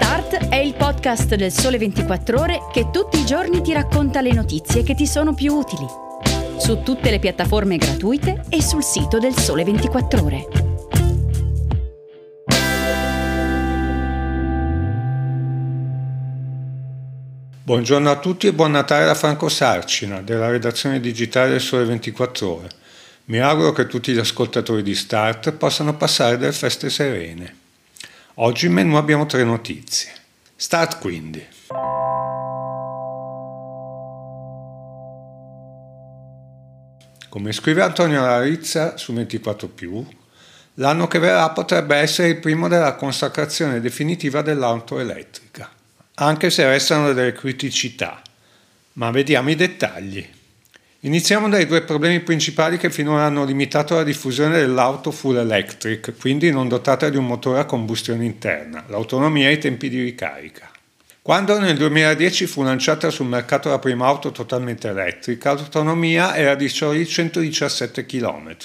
Start è il podcast del Sole 24 Ore che tutti i giorni ti racconta le notizie che ti sono più utili. Su tutte le piattaforme gratuite e sul sito del Sole 24 Ore. Buongiorno a tutti e buon Natale da Franco Sarcina, della redazione digitale del Sole 24 Ore. Mi auguro che tutti gli ascoltatori di Start possano passare delle feste serene. Oggi in menù abbiamo tre notizie. Start quindi. Come scrive Antonio Larizza su 24 l'anno che verrà potrebbe essere il primo della consacrazione definitiva dell'auto elettrica, anche se restano delle criticità. Ma vediamo i dettagli. Iniziamo dai due problemi principali che finora hanno limitato la diffusione dell'auto full electric, quindi non dotata di un motore a combustione interna, l'autonomia e i tempi di ricarica. Quando nel 2010 fu lanciata sul mercato la prima auto totalmente elettrica, l'autonomia era di soli 117 km.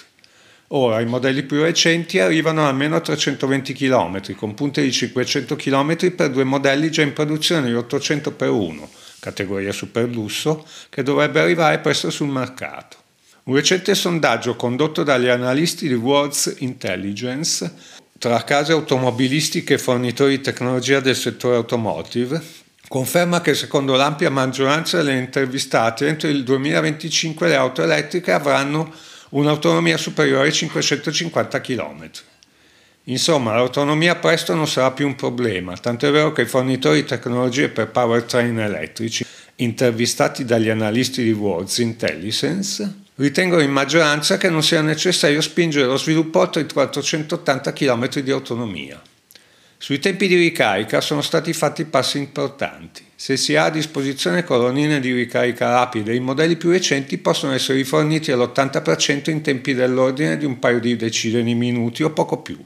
Ora i modelli più recenti arrivano almeno a 320 km, con punte di 500 km per due modelli già in produzione di 800 x 1 categoria super lusso, che dovrebbe arrivare presto sul mercato. Un recente sondaggio condotto dagli analisti di Worlds Intelligence tra case automobilistiche e fornitori di tecnologia del settore automotive conferma che secondo l'ampia maggioranza delle intervistate entro il 2025 le auto elettriche avranno un'autonomia superiore ai 550 km. Insomma, l'autonomia presto non sarà più un problema, tanto è vero che i fornitori di tecnologie per powertrain elettrici, intervistati dagli analisti di Worlds Intelligence, ritengono in maggioranza che non sia necessario spingere lo sviluppo oltre i 480 km di autonomia. Sui tempi di ricarica sono stati fatti passi importanti. Se si ha a disposizione colonnine di ricarica rapide, i modelli più recenti possono essere riforniti all'80% in tempi dell'ordine di un paio di decine di minuti o poco più.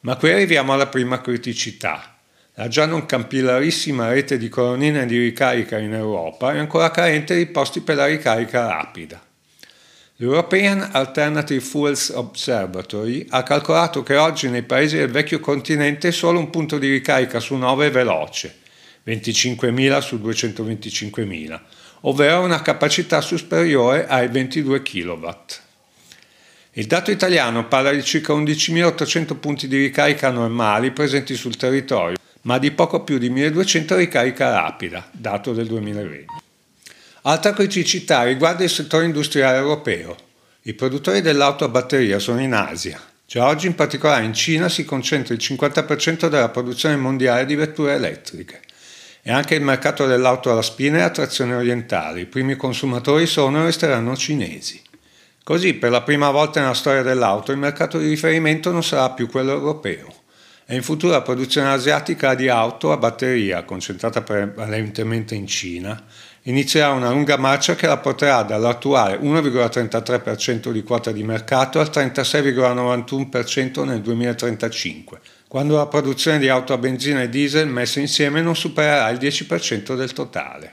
Ma qui arriviamo alla prima criticità. La già non campillarissima rete di colonnine di ricarica in Europa è ancora carente di posti per la ricarica rapida. L'European Alternative Fuels Observatory ha calcolato che oggi nei paesi del vecchio continente solo un punto di ricarica su 9 è veloce, 25.000 su 225.000, ovvero una capacità superiore ai 22 kW. Il dato italiano parla di circa 11.800 punti di ricarica normali presenti sul territorio, ma di poco più di 1.200 ricarica rapida, dato del 2020. Altra criticità riguarda il settore industriale europeo. I produttori dell'auto a batteria sono in Asia. Già oggi in particolare in Cina si concentra il 50% della produzione mondiale di vetture elettriche. E anche il mercato dell'auto alla spina è a trazione orientale. I primi consumatori sono e resteranno cinesi. Così, per la prima volta nella storia dell'auto, il mercato di riferimento non sarà più quello europeo e in futuro la produzione asiatica di auto a batteria, concentrata prevalentemente in Cina, inizierà una lunga marcia che la porterà dall'attuale 1,33% di quota di mercato al 36,91% nel 2035, quando la produzione di auto a benzina e diesel messe insieme non supererà il 10% del totale.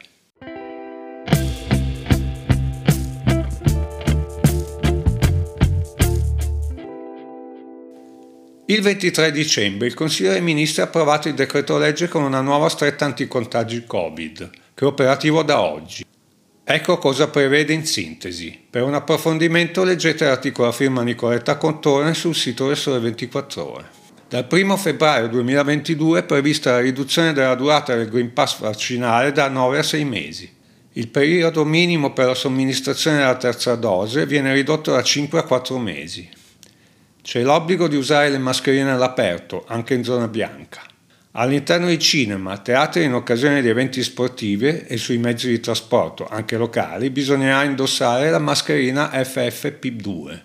Il 23 dicembre il Consiglio dei Ministri ha approvato il decreto legge con una nuova stretta anticontagi Covid, che è operativo da oggi. Ecco cosa prevede in sintesi. Per un approfondimento leggete l'articolo a firma Nicoletta Contone sul sito del Sole 24 Ore. Dal 1 febbraio 2022 è prevista la riduzione della durata del Green Pass vaccinale da 9 a 6 mesi. Il periodo minimo per la somministrazione della terza dose viene ridotto da 5 a 4 mesi. C'è l'obbligo di usare le mascherine all'aperto, anche in zona bianca. All'interno di cinema, teatri in occasione di eventi sportivi e sui mezzi di trasporto, anche locali, bisognerà indossare la mascherina FFP2.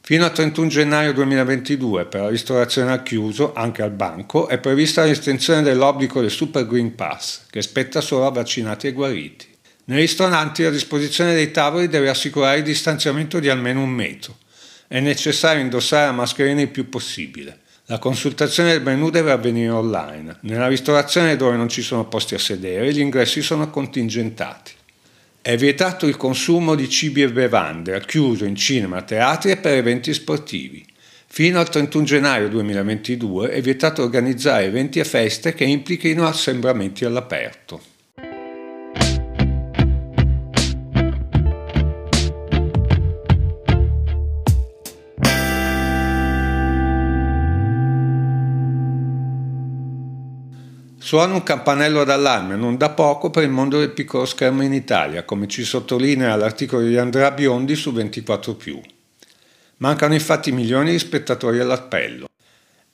Fino al 31 gennaio 2022 per la ristorazione al chiuso, anche al banco, è prevista l'estensione dell'obbligo del Super Green Pass, che spetta solo a vaccinati e guariti. Nei ristoranti la disposizione dei tavoli deve assicurare il distanziamento di almeno un metro è necessario indossare la mascherina il più possibile. La consultazione del menù deve avvenire online. Nella ristorazione dove non ci sono posti a sedere, gli ingressi sono contingentati. È vietato il consumo di cibi e bevande, al chiuso in cinema, teatri e per eventi sportivi. Fino al 31 gennaio 2022 è vietato organizzare eventi e feste che implichino assembramenti all'aperto. Suona un campanello d'allarme non da poco per il mondo del piccolo schermo in Italia, come ci sottolinea l'articolo di Andrea Biondi su 24 Mancano infatti milioni di spettatori all'appello.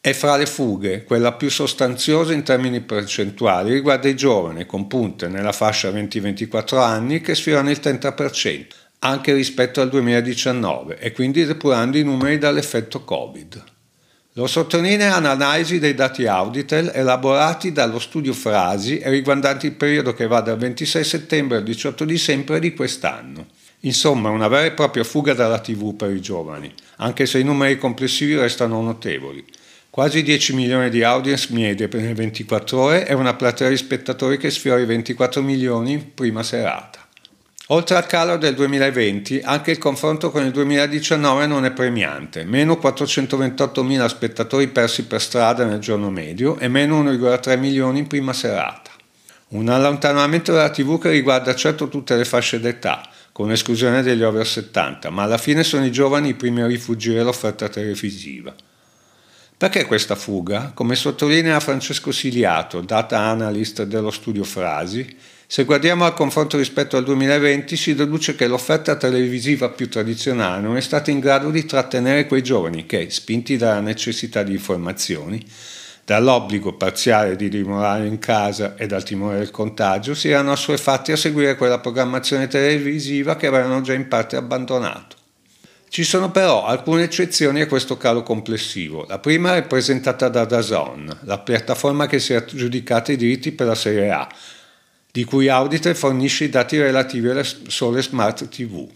E fra le fughe, quella più sostanziosa in termini percentuali riguarda i giovani con punte nella fascia 20-24 anni che sfiorano il 30%, anche rispetto al 2019 e quindi depurando i numeri dall'effetto Covid. Lo sottolinea un'analisi dei dati Auditel elaborati dallo studio Frasi e riguardanti il periodo che va dal 26 settembre al 18 dicembre di quest'anno. Insomma, una vera e propria fuga dalla TV per i giovani, anche se i numeri complessivi restano notevoli. Quasi 10 milioni di audience media per le 24 ore e una platea di spettatori che sfiora i 24 milioni prima serata. Oltre al calo del 2020, anche il confronto con il 2019 non è premiante, meno 428 mila spettatori persi per strada nel giorno medio e meno 1,3 milioni in prima serata. Un allontanamento dalla TV che riguarda certo tutte le fasce d'età, con esclusione degli over 70, ma alla fine sono i giovani i primi a rifugire l'offerta televisiva. Perché questa fuga? Come sottolinea Francesco Siliato, data analyst dello studio Frasi, se guardiamo al confronto rispetto al 2020 si deduce che l'offerta televisiva più tradizionale non è stata in grado di trattenere quei giovani che, spinti dalla necessità di informazioni, dall'obbligo parziale di dimorare in casa e dal timore del contagio, si erano assuefatti a seguire quella programmazione televisiva che avevano già in parte abbandonato. Ci sono però alcune eccezioni a questo calo complessivo. La prima è presentata da Dazon, la piattaforma che si è aggiudicata i diritti per la Serie A, di cui Auditor fornisce i dati relativi alle sole smart TV.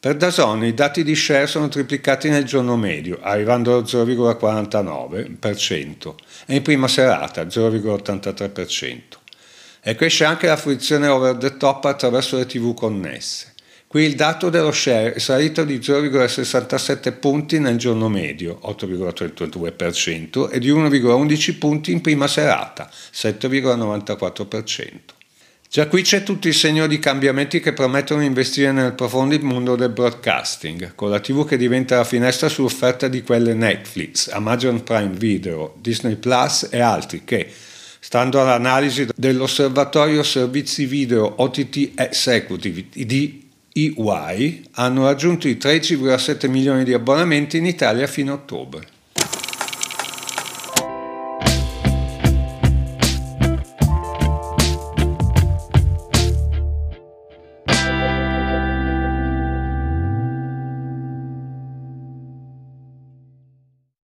Per Dazon i dati di share sono triplicati nel giorno medio, arrivando allo 0,49% e in prima serata 0,83%. E cresce anche la fruizione over the top attraverso le TV connesse. Qui il dato dello share è salito di 0,67 punti nel giorno medio, 8,32%, e di 1,11 punti in prima serata, 7,94%. Già qui c'è tutto il segno di cambiamenti che promettono di investire nel profondo mondo del broadcasting, con la TV che diventa la finestra sull'offerta di quelle Netflix, Amazon Prime Video, Disney Plus e altri che, stando all'analisi dell'osservatorio servizi video OTT Executive di EY, hanno raggiunto i 13,7 milioni di abbonamenti in Italia fino a ottobre.